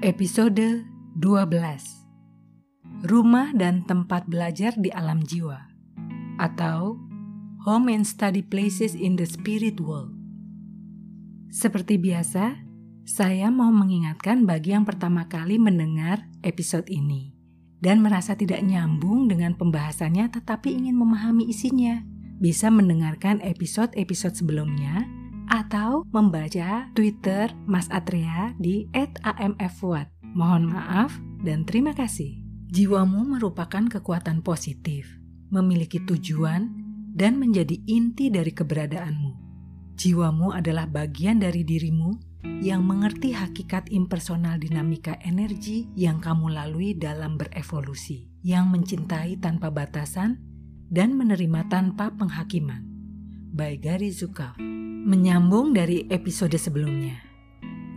Episode 12 Rumah dan tempat belajar di alam jiwa atau Home and Study Places in the Spirit World. Seperti biasa, saya mau mengingatkan bagi yang pertama kali mendengar episode ini dan merasa tidak nyambung dengan pembahasannya tetapi ingin memahami isinya, bisa mendengarkan episode-episode sebelumnya atau membaca Twitter Mas Atria di @amfwat. Mohon maaf dan terima kasih. Jiwamu merupakan kekuatan positif, memiliki tujuan, dan menjadi inti dari keberadaanmu. Jiwamu adalah bagian dari dirimu yang mengerti hakikat impersonal dinamika energi yang kamu lalui dalam berevolusi, yang mencintai tanpa batasan dan menerima tanpa penghakiman. By Gary Zukav Menyambung dari episode sebelumnya.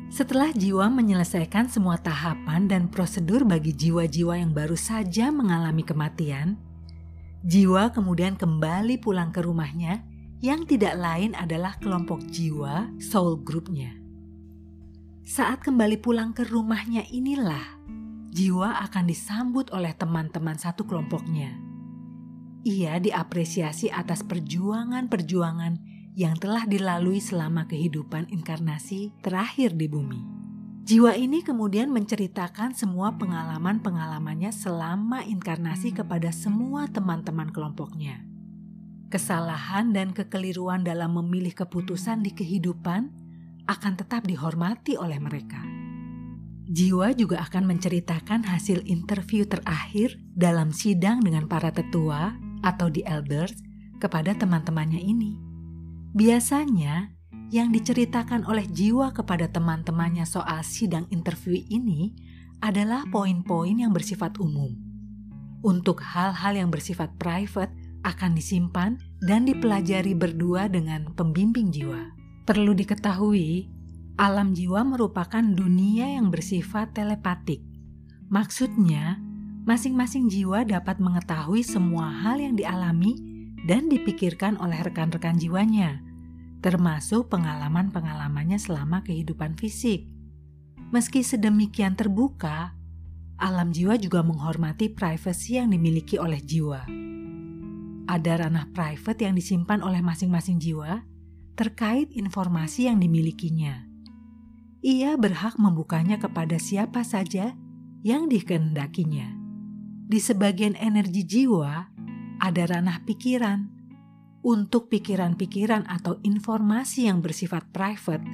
Setelah jiwa menyelesaikan semua tahapan dan prosedur bagi jiwa-jiwa yang baru saja mengalami kematian, jiwa kemudian kembali pulang ke rumahnya yang tidak lain adalah kelompok jiwa soul groupnya. Saat kembali pulang ke rumahnya inilah jiwa akan disambut oleh teman-teman satu kelompoknya. Ia diapresiasi atas perjuangan-perjuangan yang telah dilalui selama kehidupan inkarnasi terakhir di bumi. Jiwa ini kemudian menceritakan semua pengalaman-pengalamannya selama inkarnasi kepada semua teman-teman kelompoknya. Kesalahan dan kekeliruan dalam memilih keputusan di kehidupan akan tetap dihormati oleh mereka. Jiwa juga akan menceritakan hasil interview terakhir dalam sidang dengan para tetua atau di elders kepada teman-temannya ini. Biasanya, yang diceritakan oleh jiwa kepada teman-temannya soal sidang interview ini adalah poin-poin yang bersifat umum. Untuk hal-hal yang bersifat private akan disimpan dan dipelajari berdua dengan pembimbing jiwa. Perlu diketahui, alam jiwa merupakan dunia yang bersifat telepatik. Maksudnya, masing-masing jiwa dapat mengetahui semua hal yang dialami dan dipikirkan oleh rekan-rekan jiwanya, termasuk pengalaman-pengalamannya selama kehidupan fisik. Meski sedemikian terbuka, alam jiwa juga menghormati privasi yang dimiliki oleh jiwa. Ada ranah private yang disimpan oleh masing-masing jiwa terkait informasi yang dimilikinya. Ia berhak membukanya kepada siapa saja yang dikehendakinya. Di sebagian energi jiwa, ada ranah pikiran. Untuk pikiran-pikiran atau informasi yang bersifat private,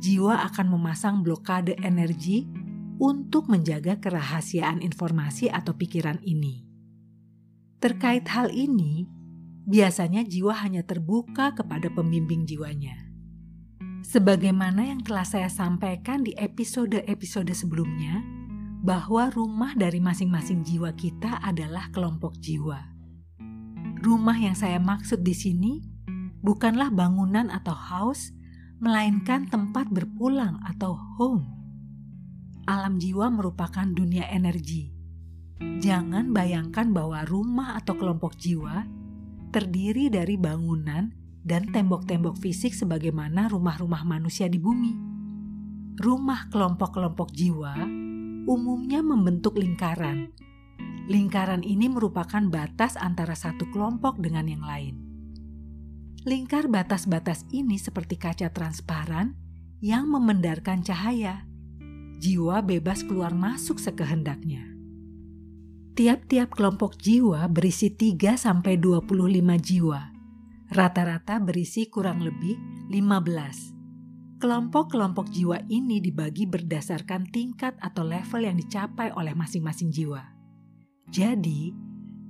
jiwa akan memasang blokade energi untuk menjaga kerahasiaan informasi atau pikiran ini. Terkait hal ini, biasanya jiwa hanya terbuka kepada pembimbing jiwanya. Sebagaimana yang telah saya sampaikan di episode-episode sebelumnya, bahwa rumah dari masing-masing jiwa kita adalah kelompok jiwa. Rumah yang saya maksud di sini bukanlah bangunan atau house, melainkan tempat berpulang atau home. Alam jiwa merupakan dunia energi. Jangan bayangkan bahwa rumah atau kelompok jiwa terdiri dari bangunan dan tembok-tembok fisik sebagaimana rumah-rumah manusia di bumi. Rumah kelompok-kelompok jiwa umumnya membentuk lingkaran Lingkaran ini merupakan batas antara satu kelompok dengan yang lain. Lingkar batas-batas ini seperti kaca transparan yang memendarkan cahaya. Jiwa bebas keluar masuk sekehendaknya. Tiap-tiap kelompok jiwa berisi 3 sampai 25 jiwa. Rata-rata berisi kurang lebih 15. Kelompok-kelompok jiwa ini dibagi berdasarkan tingkat atau level yang dicapai oleh masing-masing jiwa. Jadi,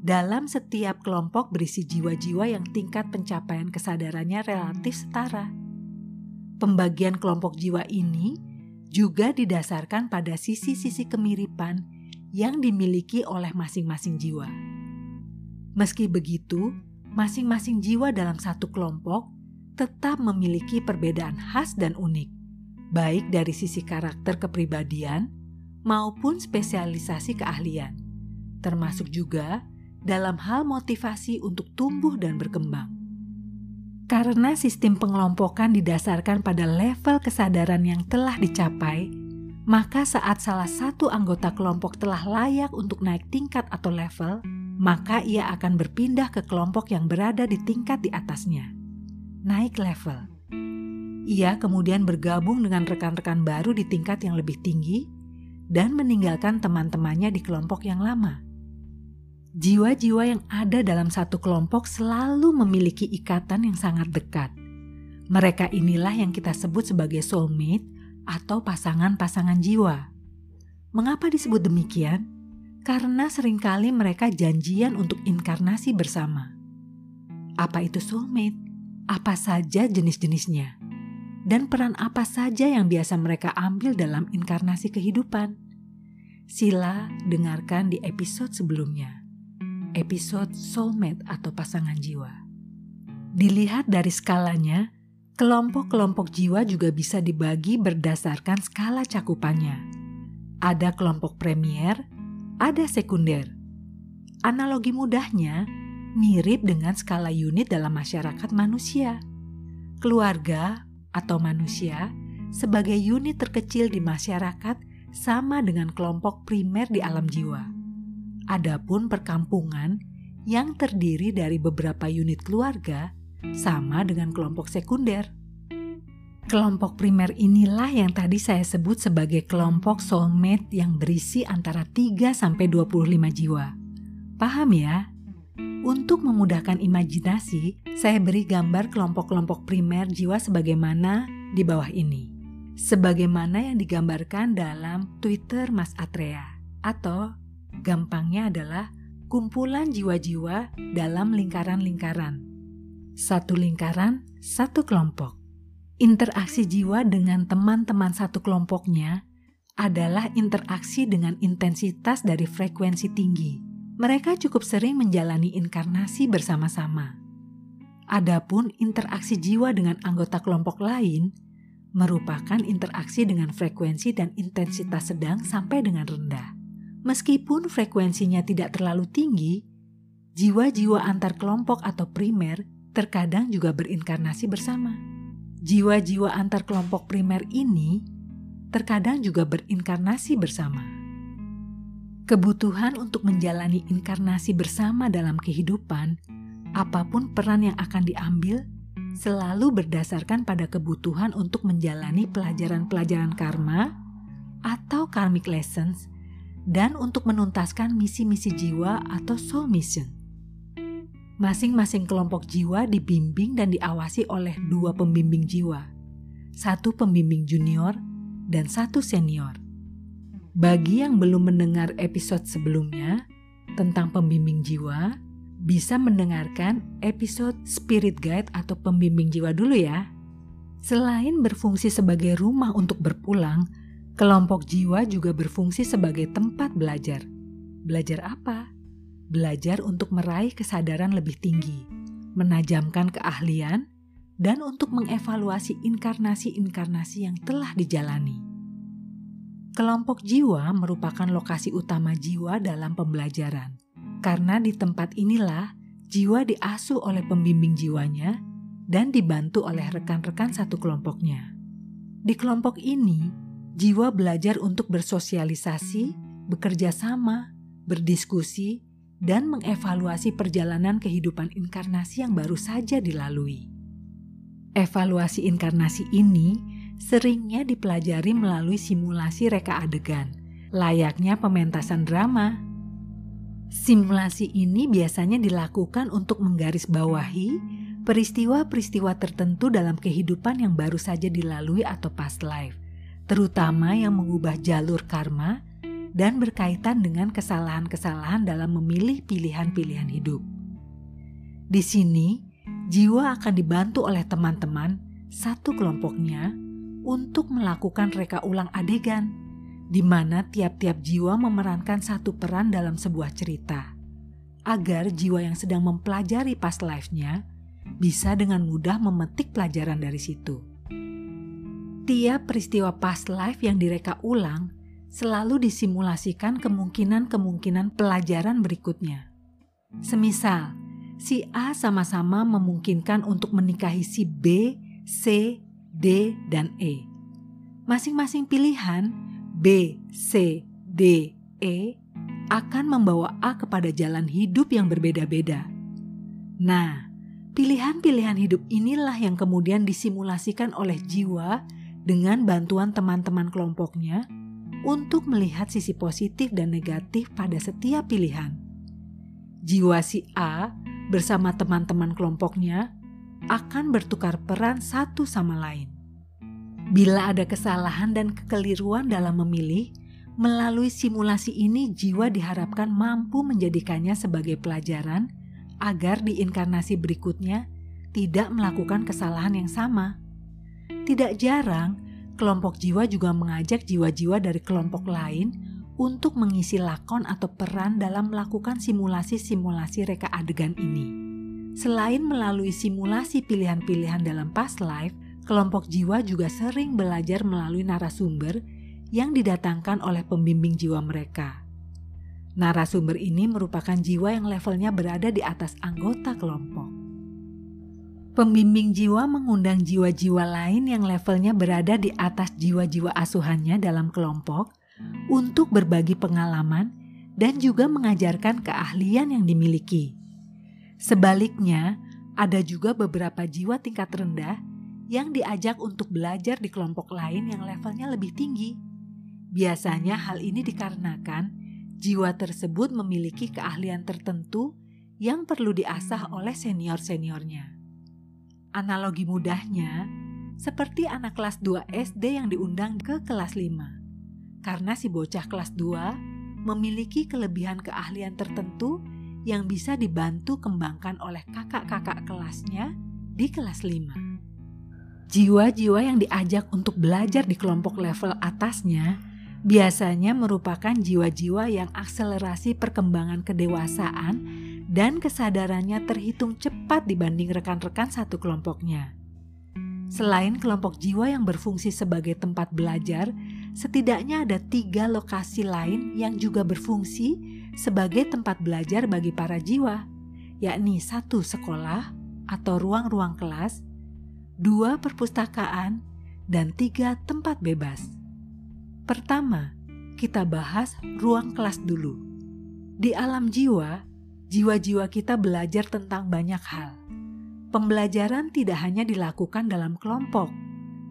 dalam setiap kelompok berisi jiwa-jiwa yang tingkat pencapaian kesadarannya relatif setara. Pembagian kelompok jiwa ini juga didasarkan pada sisi-sisi kemiripan yang dimiliki oleh masing-masing jiwa. Meski begitu, masing-masing jiwa dalam satu kelompok tetap memiliki perbedaan khas dan unik, baik dari sisi karakter kepribadian maupun spesialisasi keahlian termasuk juga dalam hal motivasi untuk tumbuh dan berkembang. Karena sistem pengelompokan didasarkan pada level kesadaran yang telah dicapai, Maka saat salah satu anggota kelompok telah layak untuk naik tingkat atau level, maka ia akan berpindah ke kelompok yang berada di tingkat di atasnya. Naik level. Ia kemudian bergabung dengan rekan-rekan baru di tingkat yang lebih tinggi dan meninggalkan teman-temannya di kelompok yang lama. Jiwa-jiwa yang ada dalam satu kelompok selalu memiliki ikatan yang sangat dekat. Mereka inilah yang kita sebut sebagai soulmate atau pasangan-pasangan jiwa. Mengapa disebut demikian? Karena sering kali mereka janjian untuk inkarnasi bersama. Apa itu soulmate? Apa saja jenis-jenisnya? Dan peran apa saja yang biasa mereka ambil dalam inkarnasi kehidupan? Sila dengarkan di episode sebelumnya. Episode soulmate atau pasangan jiwa. Dilihat dari skalanya, Kelompok-kelompok jiwa juga bisa dibagi berdasarkan skala cakupannya. Ada kelompok premier, ada sekunder. Analogi mudahnya mirip dengan skala unit dalam masyarakat manusia. Keluarga atau manusia sebagai unit terkecil di masyarakat sama dengan kelompok primer di alam jiwa. Adapun perkampungan yang terdiri dari beberapa unit keluarga sama dengan kelompok sekunder. Kelompok primer inilah yang tadi saya sebut sebagai kelompok soulmate yang berisi antara 3 sampai 25 jiwa. Paham ya? Untuk memudahkan imajinasi, saya beri gambar kelompok-kelompok primer jiwa sebagaimana di bawah ini. Sebagaimana yang digambarkan dalam Twitter Mas Atrea atau gampangnya adalah kumpulan jiwa-jiwa dalam lingkaran-lingkaran satu lingkaran, satu kelompok. Interaksi jiwa dengan teman-teman satu kelompoknya adalah interaksi dengan intensitas dari frekuensi tinggi. Mereka cukup sering menjalani inkarnasi bersama-sama. Adapun interaksi jiwa dengan anggota kelompok lain merupakan interaksi dengan frekuensi dan intensitas sedang sampai dengan rendah. Meskipun frekuensinya tidak terlalu tinggi, jiwa-jiwa antar kelompok atau primer terkadang juga berinkarnasi bersama. Jiwa-jiwa antar kelompok primer ini terkadang juga berinkarnasi bersama. Kebutuhan untuk menjalani inkarnasi bersama dalam kehidupan, apa pun peran yang akan diambil, selalu berdasarkan pada kebutuhan untuk menjalani pelajaran-pelajaran karma atau karmic lessons dan untuk menuntaskan misi-misi jiwa atau soul mission. Masing-masing kelompok jiwa dibimbing dan diawasi oleh dua pembimbing jiwa, satu pembimbing junior dan satu senior. Bagi yang belum mendengar episode sebelumnya tentang pembimbing jiwa, bisa mendengarkan episode Spirit Guide atau pembimbing jiwa dulu ya. Selain berfungsi sebagai rumah untuk berpulang, kelompok jiwa juga berfungsi sebagai tempat belajar. Belajar apa? belajar untuk meraih kesadaran lebih tinggi, menajamkan keahlian, dan untuk mengevaluasi inkarnasi-inkarnasi yang telah dijalani. Kelompok jiwa merupakan lokasi utama jiwa dalam pembelajaran, karena di tempat inilah jiwa diasuh oleh pembimbing jiwanya dan dibantu oleh rekan-rekan satu kelompoknya. Di kelompok ini, jiwa belajar untuk bersosialisasi, bekerja sama, berdiskusi, dan mengevaluasi perjalanan kehidupan inkarnasi yang baru saja dilalui. Evaluasi inkarnasi ini seringnya dipelajari melalui simulasi reka adegan, layaknya pementasan drama. Simulasi ini biasanya dilakukan untuk menggarisbawahi peristiwa-peristiwa tertentu dalam kehidupan yang baru saja dilalui atau past life, terutama yang mengubah jalur karma dan berkaitan dengan kesalahan-kesalahan dalam memilih pilihan-pilihan hidup. Di sini, jiwa akan dibantu oleh teman-teman satu kelompoknya untuk melakukan reka ulang adegan, di mana tiap-tiap jiwa memerankan satu peran dalam sebuah cerita, agar jiwa yang sedang mempelajari past life-nya bisa dengan mudah memetik pelajaran dari situ. Tiap peristiwa past life yang direka ulang selalu disimulasikan kemungkinan-kemungkinan pelajaran berikutnya. Semisal, si A sama-sama memungkinkan untuk menikahi si B, C, D, dan E. Masing-masing pilihan B, C, D, E akan membawa A kepada jalan hidup yang berbeda-beda. Nah, pilihan-pilihan hidup inilah yang kemudian disimulasikan oleh jiwa dengan bantuan teman-teman kelompoknya untuk melihat sisi positif dan negatif pada setiap pilihan. Jiwa si A bersama teman-teman kelompoknya akan bertukar peran satu sama lain. Bila ada kesalahan dan kekeliruan dalam memilih, melalui simulasi ini jiwa diharapkan mampu menjadikannya sebagai pelajaran agar di inkarnasi berikutnya tidak melakukan kesalahan yang sama. Tidak jarang, kelompok jiwa juga mengajak jiwa-jiwa dari kelompok lain untuk mengisi lakon atau peran dalam melakukan simulasi-simulasi reka adegan ini. Selain melalui simulasi pilihan-pilihan dalam past life, kelompok jiwa juga sering belajar melalui narasumber yang didatangkan oleh pembimbing jiwa mereka. Narasumber ini merupakan jiwa yang levelnya berada di atas anggota kelompok. Pembimbing jiwa mengundang jiwa-jiwa lain yang levelnya berada di atas jiwa-jiwa asuhannya dalam kelompok untuk berbagi pengalaman dan juga mengajarkan keahlian yang dimiliki. Sebaliknya, ada juga beberapa jiwa tingkat rendah yang diajak untuk belajar di kelompok lain yang levelnya lebih tinggi. Biasanya hal ini dikarenakan jiwa tersebut memiliki keahlian tertentu yang perlu diasah oleh senior-seniornya. Analogi mudahnya, seperti anak kelas 2 SD yang diundang ke kelas 5. Karena si bocah kelas 2 memiliki kelebihan keahlian tertentu yang bisa dibantu kembangkan oleh kakak-kakak kelasnya di kelas 5. Jiwa-jiwa yang diajak untuk belajar di kelompok level atasnya biasanya merupakan jiwa-jiwa yang akselerasi perkembangan kedewasaan dan kesadarannya terhitung cepat dibanding rekan-rekan satu kelompoknya. Selain kelompok jiwa yang berfungsi sebagai tempat belajar, setidaknya ada tiga lokasi lain yang juga berfungsi sebagai tempat belajar bagi para jiwa, yakni satu sekolah atau ruang-ruang kelas, dua perpustakaan, dan tiga tempat bebas. Pertama, kita bahas ruang kelas dulu. Di alam jiwa, jiwa-jiwa kita belajar tentang banyak hal. Pembelajaran tidak hanya dilakukan dalam kelompok,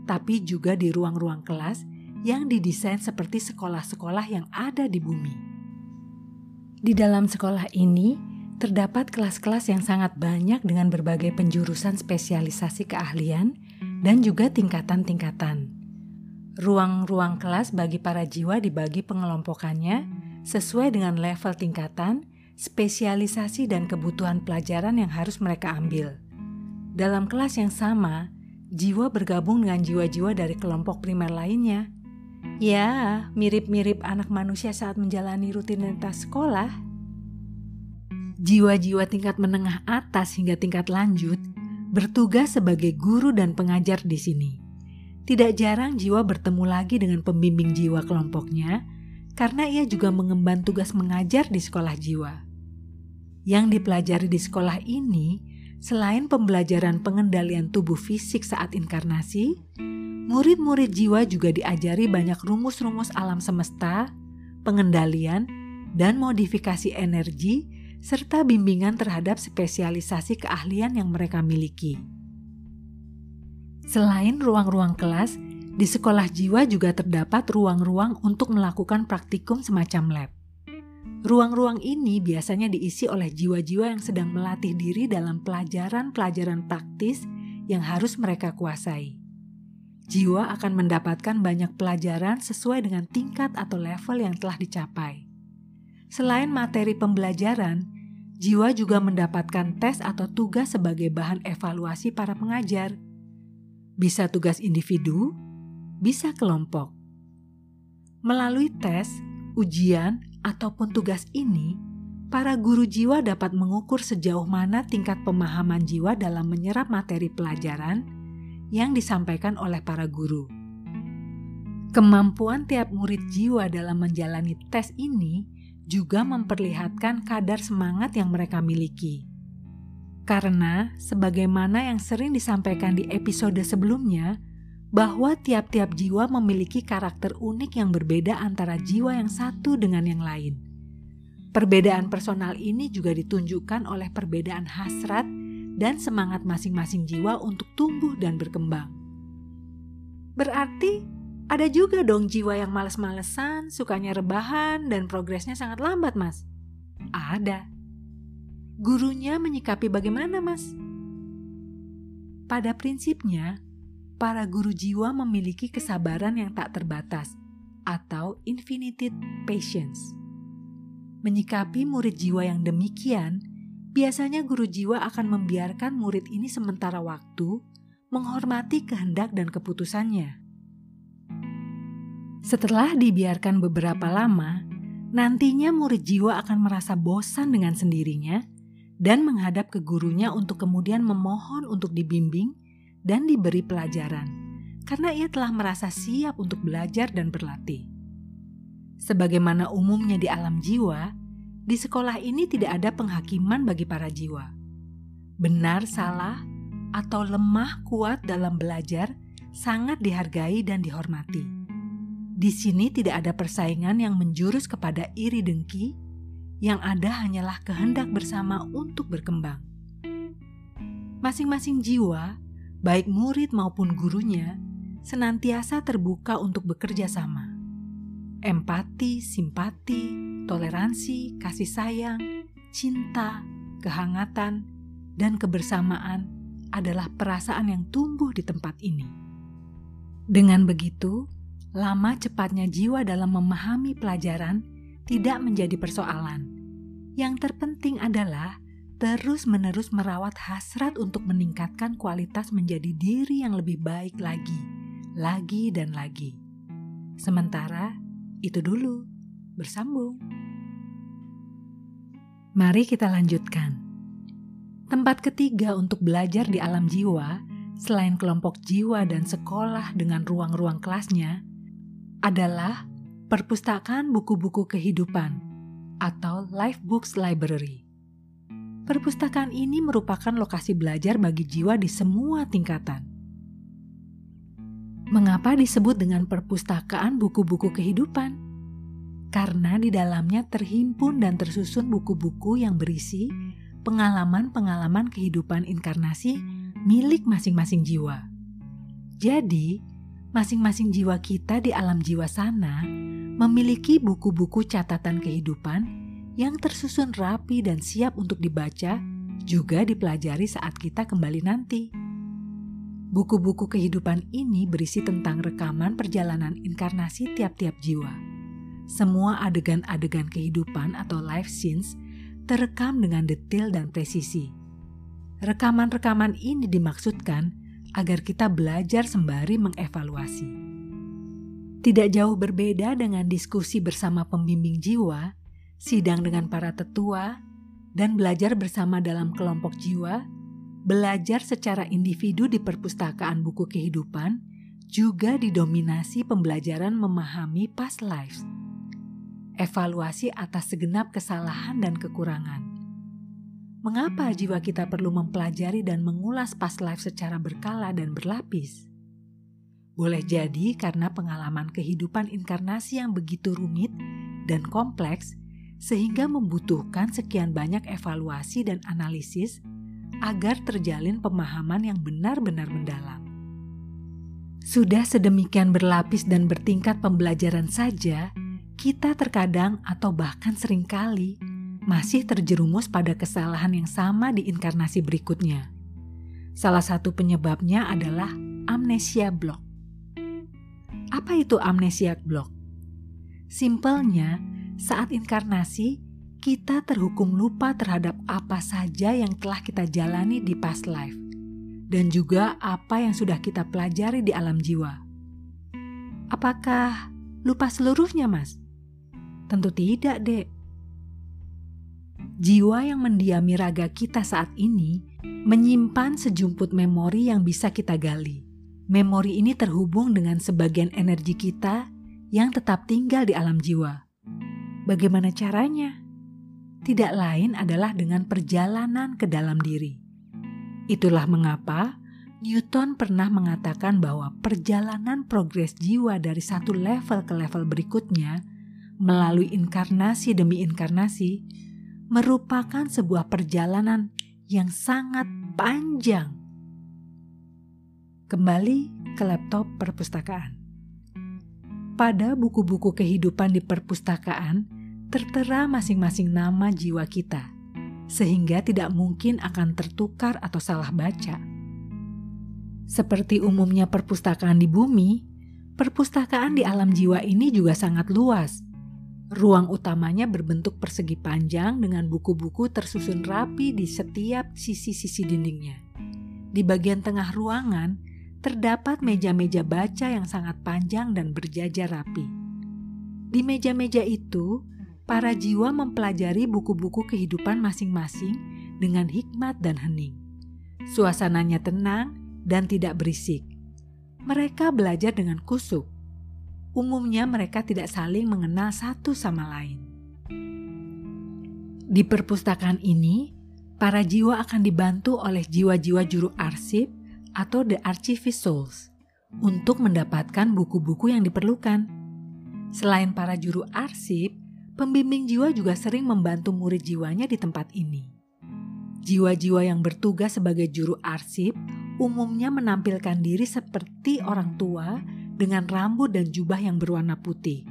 tapi juga di ruang-ruang kelas yang didesain seperti sekolah-sekolah yang ada di bumi. Di dalam sekolah ini, terdapat kelas-kelas yang sangat banyak dengan berbagai penjurusan spesialisasi keahlian dan juga tingkatan-tingkatan. Ruang-ruang kelas bagi para jiwa dibagi pengelompokannya sesuai dengan level tingkatan spesialisasi dan kebutuhan pelajaran yang harus mereka ambil. Dalam kelas yang sama, jiwa bergabung dengan jiwa-jiwa dari kelompok primer lainnya. Ya, mirip-mirip anak manusia saat menjalani rutinitas sekolah. Jiwa-jiwa tingkat menengah atas hingga tingkat lanjut bertugas sebagai guru dan pengajar di sini. Tidak jarang jiwa bertemu lagi dengan pembimbing jiwa kelompoknya karena ia juga mengemban tugas mengajar di sekolah jiwa. Yang dipelajari di sekolah ini, selain pembelajaran pengendalian tubuh fisik saat inkarnasi, murid-murid jiwa juga diajari banyak rumus-rumus alam semesta, pengendalian, dan modifikasi energi, serta bimbingan terhadap spesialisasi keahlian yang mereka miliki. Selain ruang-ruang kelas, di sekolah jiwa juga terdapat ruang-ruang untuk melakukan praktikum semacam lab. Ruang-ruang ini biasanya diisi oleh jiwa-jiwa yang sedang melatih diri dalam pelajaran-pelajaran praktis yang harus mereka kuasai. Jiwa akan mendapatkan banyak pelajaran sesuai dengan tingkat atau level yang telah dicapai. Selain materi pembelajaran, jiwa juga mendapatkan tes atau tugas sebagai bahan evaluasi para pengajar. Bisa tugas individu, bisa kelompok. Melalui tes, ujian, ataupun tugas ini, para guru jiwa dapat mengukur sejauh mana tingkat pemahaman jiwa dalam menyerap materi pelajaran yang disampaikan oleh para guru. Kemampuan tiap murid jiwa dalam menjalani tes ini juga memperlihatkan kadar semangat yang mereka miliki. Karena, sebagaimana yang sering disampaikan di episode sebelumnya, bahwa tiap-tiap jiwa memiliki karakter unik yang berbeda antara jiwa yang satu dengan yang lain. Perbedaan personal ini juga ditunjukkan oleh perbedaan hasrat dan semangat masing-masing jiwa untuk tumbuh dan berkembang. Berarti ada juga dong jiwa yang males-malesan, sukanya rebahan, dan progresnya sangat lambat, Mas. Ada. Gurunya menyikapi bagaimana, Mas? Pada prinsipnya, para guru jiwa memiliki kesabaran yang tak terbatas atau infinite patience. Menyikapi murid jiwa yang demikian, biasanya guru jiwa akan membiarkan murid ini sementara waktu menghormati kehendak dan keputusannya. Setelah dibiarkan beberapa lama, nantinya murid jiwa akan merasa bosan dengan sendirinya dan menghadap ke gurunya untuk kemudian memohon untuk dibimbing dan diberi pelajaran, karena ia telah merasa siap untuk belajar dan berlatih. Sebagaimana umumnya di alam jiwa, di sekolah ini tidak ada penghakiman bagi para jiwa. Benar, salah, atau lemah kuat dalam belajar sangat dihargai dan dihormati. Di sini tidak ada persaingan yang menjurus kepada iri dengki, yang ada hanyalah kehendak bersama untuk berkembang. Masing-masing jiwa baik murid maupun gurunya, senantiasa terbuka untuk bekerja sama. Empati, simpati, toleransi, kasih sayang, cinta, kehangatan, dan kebersamaan adalah perasaan yang tumbuh di tempat ini. Dengan begitu, lama cepatnya jiwa dalam memahami pelajaran tidak menjadi persoalan. Yang terpenting adalah terus-menerus merawat hasrat untuk meningkatkan kualitas menjadi diri yang lebih baik lagi, lagi dan lagi. Sementara itu dulu, bersambung. Mari kita lanjutkan. Tempat ketiga untuk belajar di alam jiwa, selain kelompok jiwa dan sekolah dengan ruang-ruang kelasnya, adalah perpustakaan buku-buku kehidupan atau Life Books Library. Perpustakaan ini merupakan lokasi belajar bagi jiwa di semua tingkatan. Mengapa disebut dengan perpustakaan buku-buku kehidupan? Karena di dalamnya terhimpun dan tersusun buku-buku yang berisi pengalaman-pengalaman kehidupan inkarnasi milik masing-masing jiwa. Jadi, masing-masing jiwa kita di alam jiwa sana memiliki buku-buku catatan kehidupan yang tersusun rapi dan siap untuk dibaca juga dipelajari saat kita kembali nanti. Buku-buku kehidupan ini berisi tentang rekaman perjalanan inkarnasi tiap-tiap jiwa. Semua adegan-adegan kehidupan atau life scenes terekam dengan detail dan presisi. Rekaman-rekaman ini dimaksudkan agar kita belajar sembari mengevaluasi. Tidak jauh berbeda dengan diskusi bersama pembimbing jiwa, sidang dengan para tetua, dan belajar bersama dalam kelompok jiwa, belajar secara individu di perpustakaan buku kehidupan, juga didominasi pembelajaran memahami past lives. Evaluasi atas segenap kesalahan dan kekurangan. Mengapa jiwa kita perlu mempelajari dan mengulas past life secara berkala dan berlapis? Boleh jadi karena pengalaman kehidupan inkarnasi yang begitu rumit dan kompleks sehingga membutuhkan sekian banyak evaluasi dan analisis agar terjalin pemahaman yang benar-benar mendalam. Sudah sedemikian berlapis dan bertingkat pembelajaran saja, kita terkadang atau bahkan sering kali masih terjerumus pada kesalahan yang sama di inkarnasi berikutnya. Salah satu penyebabnya adalah amnesia block. Apa itu amnesia block? Simpelnya, saat inkarnasi, kita terhukum lupa terhadap apa saja yang telah kita jalani di past life, dan juga apa yang sudah kita pelajari di alam jiwa. Apakah lupa seluruhnya, Mas? Tentu tidak, Dek. Jiwa yang mendiami raga kita saat ini menyimpan sejumput memori yang bisa kita gali. Memori ini terhubung dengan sebagian energi kita yang tetap tinggal di alam jiwa. Bagaimana caranya? Tidak lain adalah dengan perjalanan ke dalam diri. Itulah mengapa Newton pernah mengatakan bahwa perjalanan progres jiwa dari satu level ke level berikutnya melalui inkarnasi demi inkarnasi merupakan sebuah perjalanan yang sangat panjang. Kembali ke laptop perpustakaan. Pada buku-buku kehidupan di perpustakaan tertera masing-masing nama jiwa kita, sehingga tidak mungkin akan tertukar atau salah baca. Seperti umumnya perpustakaan di bumi, perpustakaan di alam jiwa ini juga sangat luas. Ruang utamanya berbentuk persegi panjang dengan buku-buku tersusun rapi di setiap sisi-sisi dindingnya. Di bagian tengah ruangan terdapat meja-meja baca yang sangat panjang dan berjajar rapi. Di meja-meja itu, para jiwa mempelajari buku-buku kehidupan masing-masing dengan hikmat dan hening. Suasananya tenang dan tidak berisik. Mereka belajar dengan kusuk. Umumnya mereka tidak saling mengenal satu sama lain. Di perpustakaan ini, para jiwa akan dibantu oleh jiwa-jiwa juru arsip atau the archivist souls untuk mendapatkan buku-buku yang diperlukan. Selain para juru arsip, pembimbing jiwa juga sering membantu murid jiwanya di tempat ini. Jiwa-jiwa yang bertugas sebagai juru arsip umumnya menampilkan diri seperti orang tua dengan rambut dan jubah yang berwarna putih.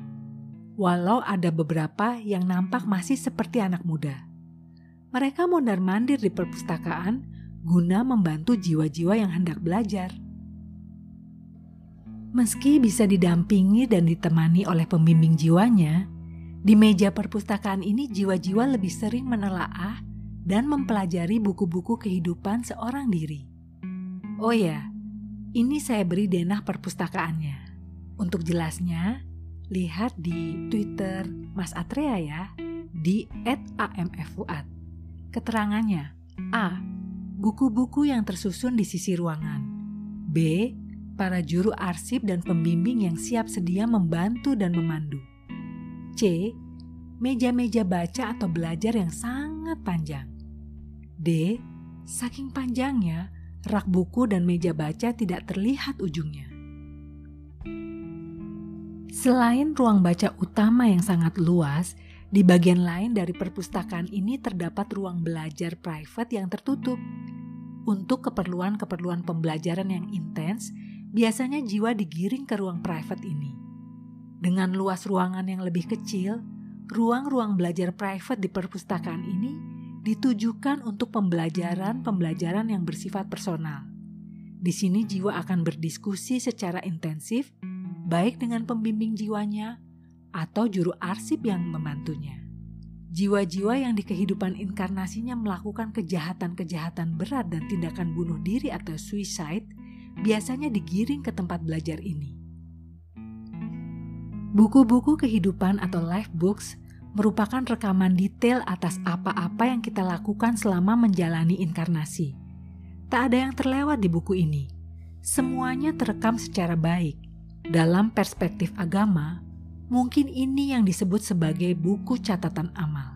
Walau ada beberapa yang nampak masih seperti anak muda. Mereka mondar-mandir di perpustakaan guna membantu jiwa-jiwa yang hendak belajar. Meski bisa didampingi dan ditemani oleh pembimbing jiwanya, di meja perpustakaan ini jiwa-jiwa lebih sering menelaah dan mempelajari buku-buku kehidupan seorang diri. Oh ya, ini saya beri denah perpustakaannya. Untuk jelasnya, lihat di Twitter Mas Atrea ya, di @amfuad. Keterangannya, A. Buku-buku yang tersusun di sisi ruangan. B. Para juru arsip dan pembimbing yang siap sedia membantu dan memandu. C. Meja-meja baca atau belajar yang sangat panjang. D. Saking panjangnya, rak buku dan meja baca tidak terlihat ujungnya. Selain ruang baca utama yang sangat luas, di bagian lain dari perpustakaan ini terdapat ruang belajar private yang tertutup. Untuk keperluan-keperluan pembelajaran yang intens, biasanya jiwa digiring ke ruang private ini. Dengan luas ruangan yang lebih kecil, ruang-ruang belajar private di perpustakaan ini ditujukan untuk pembelajaran-pembelajaran yang bersifat personal. Di sini jiwa akan berdiskusi secara intensif, baik dengan pembimbing jiwanya atau juru arsip yang membantunya. Jiwa-jiwa yang di kehidupan inkarnasinya melakukan kejahatan-kejahatan berat dan tindakan bunuh diri atau suicide biasanya digiring ke tempat belajar ini. Buku-buku kehidupan atau life books merupakan rekaman detail atas apa-apa yang kita lakukan selama menjalani inkarnasi. Tak ada yang terlewat di buku ini. Semuanya terekam secara baik. Dalam perspektif agama, mungkin ini yang disebut sebagai buku catatan amal.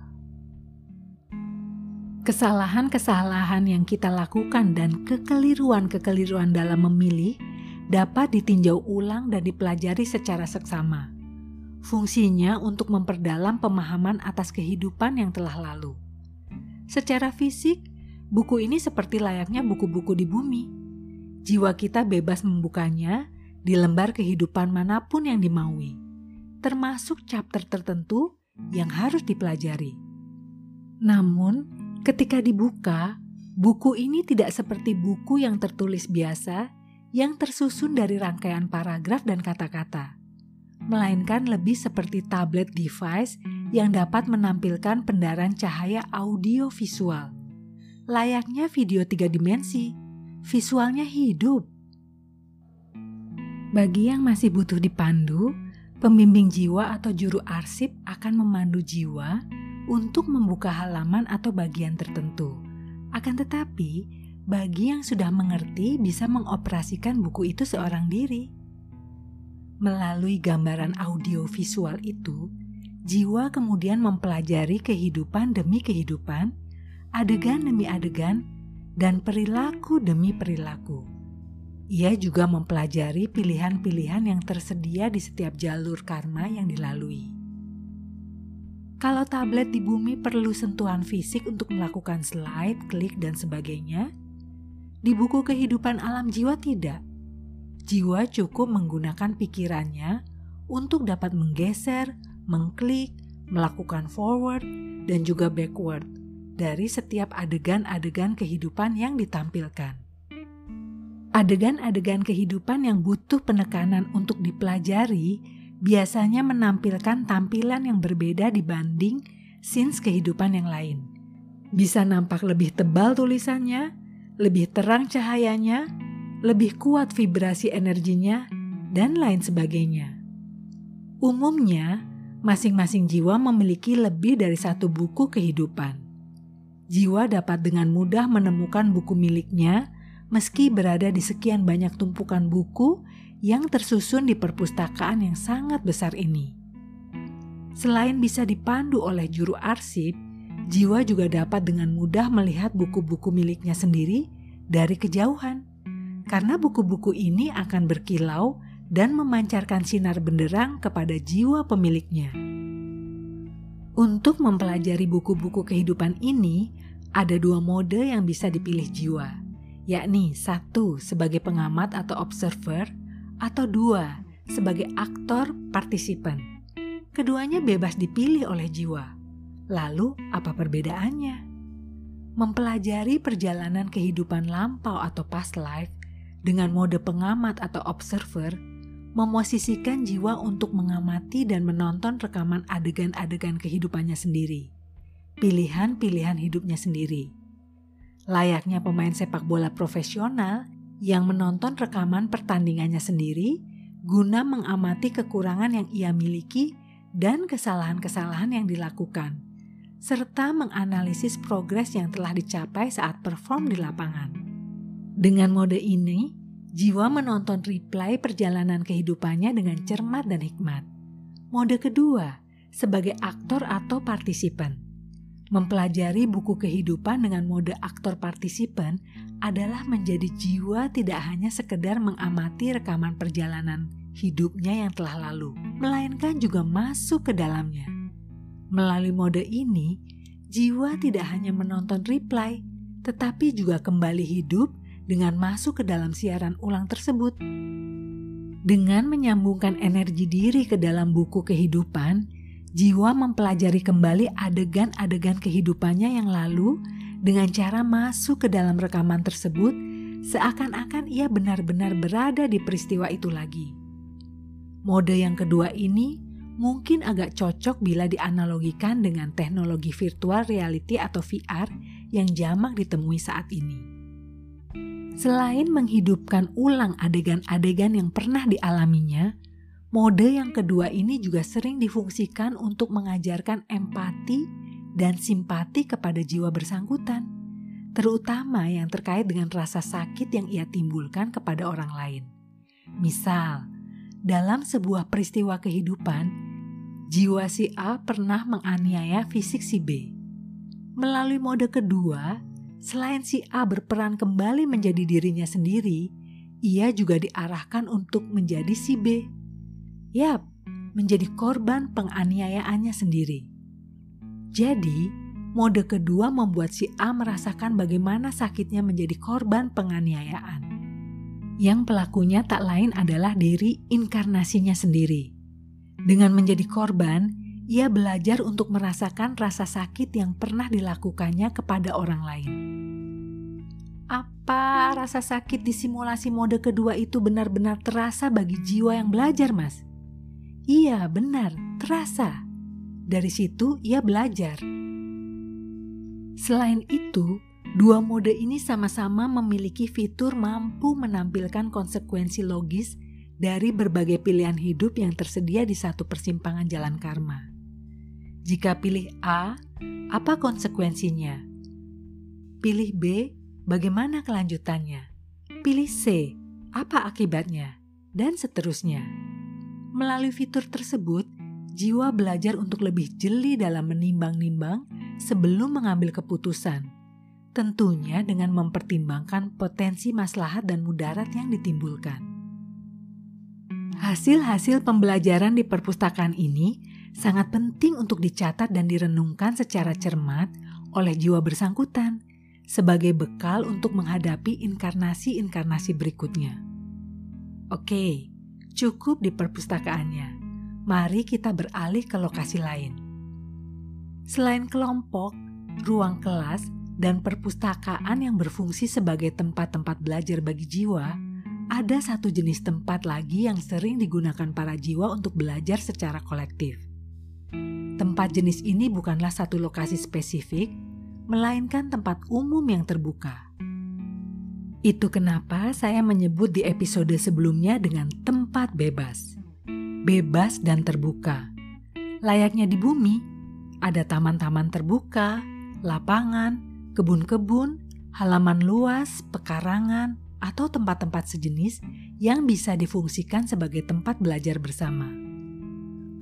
Kesalahan-kesalahan yang kita lakukan dan kekeliruan-kekeliruan dalam memilih dapat ditinjau ulang dan dipelajari secara seksama Fungsinya untuk memperdalam pemahaman atas kehidupan yang telah lalu. Secara fisik, buku ini seperti layaknya buku-buku di bumi. Jiwa kita bebas membukanya di lembar kehidupan mana pun yang dimaui, termasuk chapter tertentu yang harus dipelajari. Namun, ketika dibuka, buku ini tidak seperti buku yang tertulis biasa yang tersusun dari rangkaian paragraf dan kata-kata melainkan lebih seperti tablet device yang dapat menampilkan pendaran cahaya audio visual. Layaknya video tiga dimensi, visualnya hidup. Bagi yang masih butuh dipandu, pembimbing jiwa atau juru arsip akan memandu jiwa untuk membuka halaman atau bagian tertentu. Akan tetapi, bagi yang sudah mengerti bisa mengoperasikan buku itu seorang diri. Melalui gambaran audio visual itu, jiwa kemudian mempelajari kehidupan demi kehidupan, adegan demi adegan, dan perilaku demi perilaku. Ia juga mempelajari pilihan-pilihan yang tersedia di setiap jalur karma yang dilalui. Kalau tablet di bumi perlu sentuhan fisik untuk melakukan slide, klik, dan sebagainya, di buku kehidupan alam jiwa tidak. Jiwa cukup menggunakan pikirannya untuk dapat menggeser, mengklik, melakukan forward, dan juga backward dari setiap adegan-adegan kehidupan yang ditampilkan. Adegan-adegan kehidupan yang butuh penekanan untuk dipelajari biasanya menampilkan tampilan yang berbeda dibanding scenes kehidupan yang lain. Bisa nampak lebih tebal tulisannya, lebih terang cahayanya, lebih kuat vibrasi energinya, dan lain sebagainya. Umumnya, masing-masing jiwa memiliki lebih dari satu buku kehidupan. Jiwa dapat dengan mudah menemukan buku miliknya meski berada di sekian banyak tumpukan buku yang tersusun di perpustakaan yang sangat besar ini. Selain bisa dipandu oleh juru arsip, jiwa juga dapat dengan mudah melihat buku-buku miliknya sendiri dari kejauhan, karena buku-buku ini akan berkilau dan memancarkan sinar benderang kepada jiwa pemiliknya. Untuk mempelajari buku-buku kehidupan ini, ada dua mode yang bisa dipilih jiwa yakni satu sebagai pengamat atau observer, atau dua sebagai aktor partisipan. Keduanya bebas dipilih oleh jiwa. Lalu, apa perbedaannya? Mempelajari perjalanan kehidupan lampau atau past life dengan mode pengamat atau observer memosisikan jiwa untuk mengamati dan menonton rekaman adegan-adegan kehidupannya sendiri, pilihan-pilihan hidupnya sendiri layaknya pemain sepak bola profesional yang menonton rekaman pertandingannya sendiri guna mengamati kekurangan yang ia miliki dan kesalahan-kesalahan yang dilakukan, serta menganalisis progres yang telah dicapai saat perform di lapangan. Dengan mode ini, jiwa menonton replay perjalanan kehidupannya dengan cermat dan hikmat. Mode kedua, sebagai aktor atau partisipan Mempelajari buku kehidupan dengan mode aktor partisipan adalah menjadi jiwa tidak hanya sekedar mengamati rekaman perjalanan hidupnya yang telah lalu, melainkan juga masuk ke dalamnya. Melalui mode ini, jiwa tidak hanya menonton replay, tetapi juga kembali hidup dengan masuk ke dalam siaran ulang tersebut. Dengan menyambungkan energi diri ke dalam buku kehidupan, jiwa mempelajari kembali adegan-adegan kehidupannya yang lalu dengan cara masuk ke dalam rekaman tersebut seakan-akan ia benar-benar berada di peristiwa itu lagi. Mode yang kedua ini mungkin agak cocok bila dianalogikan dengan teknologi virtual reality atau VR yang jamak ditemui saat ini. Selain menghidupkan ulang adegan-adegan yang pernah dialaminya, Mode yang kedua ini juga sering difungsikan untuk mengajarkan empati dan simpati kepada jiwa bersangkutan, terutama yang terkait dengan rasa sakit yang ia timbulkan kepada orang lain. Misal, dalam sebuah peristiwa kehidupan, jiwa si A pernah menganiaya fisik si B. Melalui mode kedua, selain si A berperan kembali menjadi dirinya sendiri, ia juga diarahkan untuk menjadi si B Yap, menjadi korban penganiayaannya sendiri. Jadi, mode kedua membuat si A merasakan bagaimana sakitnya menjadi korban penganiayaan. Yang pelakunya tak lain adalah diri inkarnasinya sendiri. Dengan menjadi korban, ia belajar untuk merasakan rasa sakit yang pernah dilakukannya kepada orang lain. Apa rasa sakit di simulasi mode kedua itu benar-benar terasa bagi jiwa yang belajar, Mas? Iya, benar, terasa. Dari situ ia belajar. Selain itu, dua mode ini sama-sama memiliki fitur mampu menampilkan konsekuensi logis dari berbagai pilihan hidup yang tersedia di satu persimpangan jalan karma. Jika pilih A, apa konsekuensinya? Pilih B, bagaimana kelanjutannya? Pilih C, apa akibatnya? Dan seterusnya. Melalui fitur tersebut, jiwa belajar untuk lebih jeli dalam menimbang-nimbang sebelum mengambil keputusan, tentunya dengan mempertimbangkan potensi maslahat dan mudarat yang ditimbulkan. Hasil-hasil pembelajaran di perpustakaan ini sangat penting untuk dicatat dan direnungkan secara cermat oleh jiwa bersangkutan sebagai bekal untuk menghadapi inkarnasi-inkarnasi berikutnya. Oke, cukup di perpustakaannya. Mari kita beralih ke lokasi lain. Selain kelompok, ruang kelas, dan perpustakaan yang berfungsi sebagai tempat-tempat belajar bagi jiwa, ada satu jenis tempat lagi yang sering digunakan para jiwa untuk belajar secara kolektif. Tempat jenis ini bukanlah satu lokasi spesifik, melainkan tempat umum yang terbuka. Itu kenapa saya menyebut di episode sebelumnya dengan tempat bebas. Bebas dan terbuka. Layaknya di bumi, ada taman-taman terbuka, lapangan, kebun-kebun, halaman luas, pekarangan, atau tempat-tempat sejenis yang bisa difungsikan sebagai tempat belajar bersama.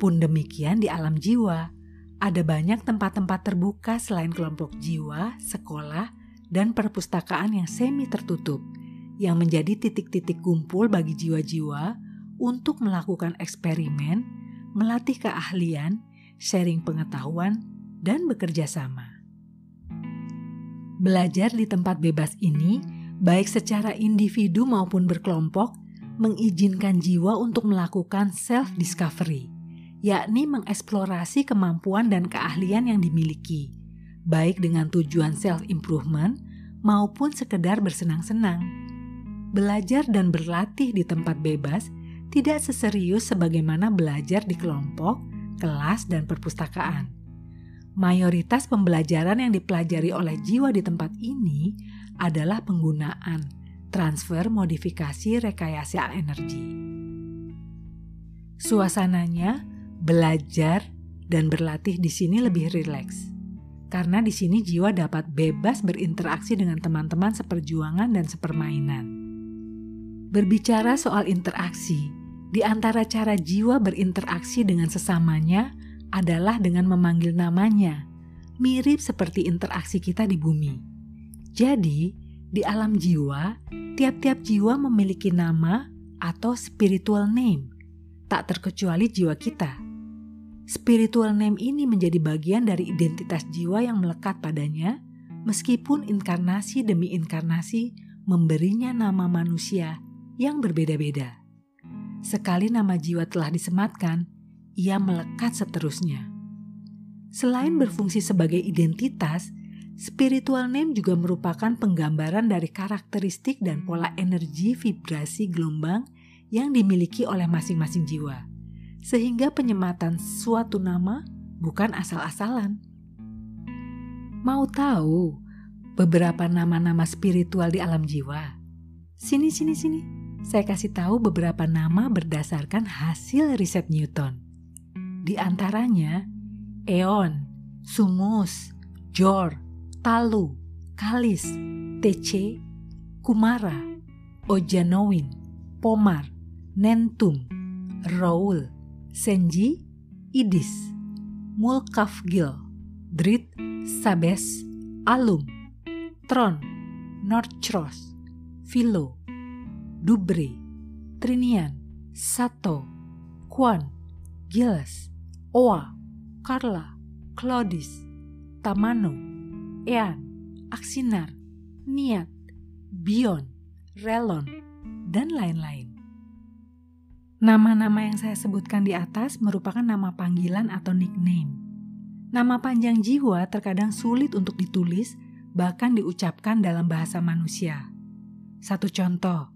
Pun demikian di alam jiwa, ada banyak tempat-tempat terbuka selain kelompok jiwa, sekolah, dan perpustakaan yang semi tertutup, yang menjadi titik-titik kumpul bagi jiwa-jiwa untuk melakukan eksperimen, melatih keahlian, sharing pengetahuan, dan bekerja sama. Belajar di tempat bebas ini, baik secara individu maupun berkelompok, mengizinkan jiwa untuk melakukan self-discovery, yakni mengeksplorasi kemampuan dan keahlian yang dimiliki, baik dengan tujuan self-improvement maupun sekedar bersenang-senang. Belajar dan berlatih di tempat bebas tidak seserius sebagaimana belajar di kelompok, kelas, dan perpustakaan mayoritas pembelajaran yang dipelajari oleh jiwa di tempat ini adalah penggunaan transfer modifikasi rekayasa energi. Suasananya belajar dan berlatih di sini lebih rileks. Karena di sini jiwa dapat bebas berinteraksi dengan teman-teman seperjuangan dan sepermainan. Berbicara soal interaksi, di antara cara jiwa berinteraksi dengan sesamanya adalah dengan memanggil namanya, mirip seperti interaksi kita di bumi. Jadi, di alam jiwa, tiap-tiap jiwa memiliki nama atau spiritual name, tak terkecuali jiwa kita. Spiritual name ini menjadi bagian dari identitas jiwa yang melekat padanya, meskipun inkarnasi demi inkarnasi memberinya nama manusia yang berbeda-beda. Sekali nama jiwa telah disematkan, ia melekat seterusnya. Selain berfungsi sebagai identitas, spiritual name juga merupakan penggambaran dari karakteristik dan pola energi vibrasi gelombang yang dimiliki oleh masing-masing jiwa. Sehingga penyematan suatu nama bukan asal-asalan. Mau tahu beberapa nama-nama spiritual di alam jiwa? Sini sini sini. Saya kasih tahu beberapa nama berdasarkan hasil riset Newton. Di antaranya Eon, Sumus, Jor, Talu, Kalis, Tece, Kumara, Ojanowin, Pomar, Nentum, Raul, Senji, Idis, Mulkafgil, Drit, Sabes, Alum, Tron, Nortros, Philo, Dubre, Trinian, Sato, Kwan, Giles, Oa, Carla, Claudis, Tamano, Ean, Aksinar, Niat, Bion, Relon, dan lain-lain. Nama-nama yang saya sebutkan di atas merupakan nama panggilan atau nickname. Nama panjang jiwa terkadang sulit untuk ditulis, bahkan diucapkan dalam bahasa manusia. Satu contoh,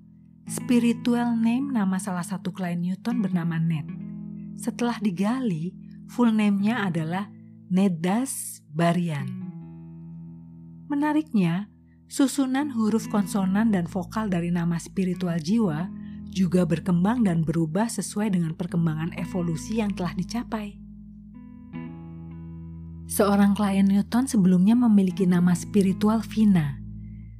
spiritual name nama salah satu klien Newton bernama Ned. Setelah digali, Full name-nya adalah Nedas Barian. Menariknya, susunan huruf konsonan dan vokal dari nama spiritual jiwa juga berkembang dan berubah sesuai dengan perkembangan evolusi yang telah dicapai. Seorang klien Newton sebelumnya memiliki nama spiritual Vina.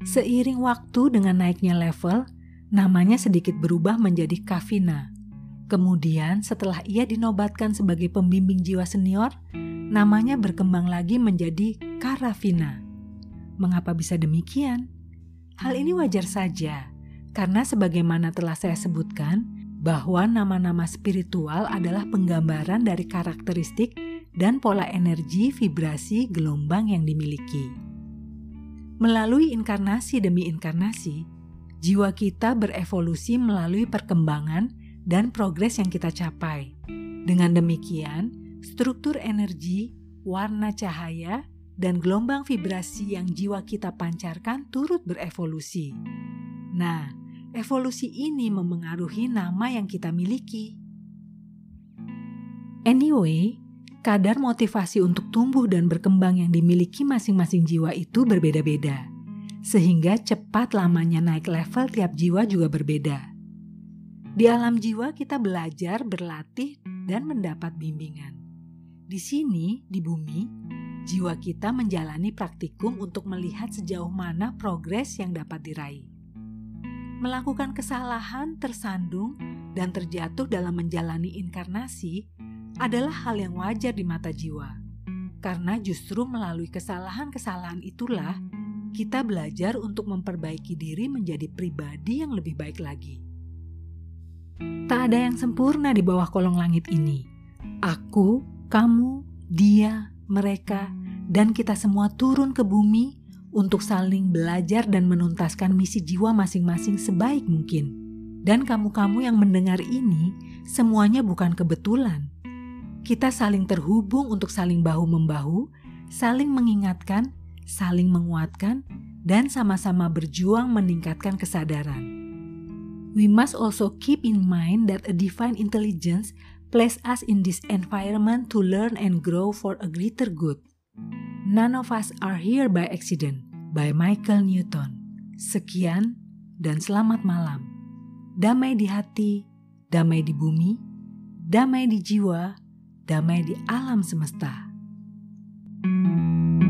Seiring waktu dengan naiknya level, namanya sedikit berubah menjadi Kavina Kemudian setelah ia dinobatkan sebagai pembimbing jiwa senior, namanya berkembang lagi menjadi Karavina. Mengapa bisa demikian? Hal ini wajar saja, karena sebagaimana telah saya sebutkan, bahwa nama-nama spiritual adalah penggambaran dari karakteristik dan pola energi vibrasi gelombang yang dimiliki. Melalui inkarnasi demi inkarnasi, jiwa kita berevolusi melalui perkembangan dan progres yang kita capai. Dengan demikian, struktur energi, warna cahaya, dan gelombang vibrasi yang jiwa kita pancarkan turut berevolusi. Nah, evolusi ini memengaruhi nama yang kita miliki. Anyway, kadar motivasi untuk tumbuh dan berkembang yang dimiliki masing-masing jiwa itu berbeda-beda, sehingga cepat lamanya naik level tiap jiwa juga berbeda. Di alam jiwa, kita belajar, berlatih, dan mendapat bimbingan. Di sini, di bumi, jiwa kita menjalani praktikum untuk melihat sejauh mana progres yang dapat diraih. Melakukan kesalahan, tersandung, dan terjatuh dalam menjalani inkarnasi adalah hal yang wajar di mata jiwa, karena justru melalui kesalahan-kesalahan itulah kita belajar untuk memperbaiki diri menjadi pribadi yang lebih baik lagi. Tak ada yang sempurna di bawah kolong langit ini. Aku, kamu, dia, mereka, dan kita semua turun ke bumi untuk saling belajar dan menuntaskan misi jiwa masing-masing sebaik mungkin. Dan kamu-kamu yang mendengar ini, semuanya bukan kebetulan. Kita saling terhubung untuk saling bahu-membahu, saling mengingatkan, saling menguatkan, dan sama-sama berjuang meningkatkan kesadaran. We must also keep in mind that a divine intelligence place us in this environment to learn and grow for a greater good. None of us are here by accident, by Michael Newton. Sekian dan selamat malam. Damai di hati, damai di bumi, damai di jiwa, damai di alam semesta. thank you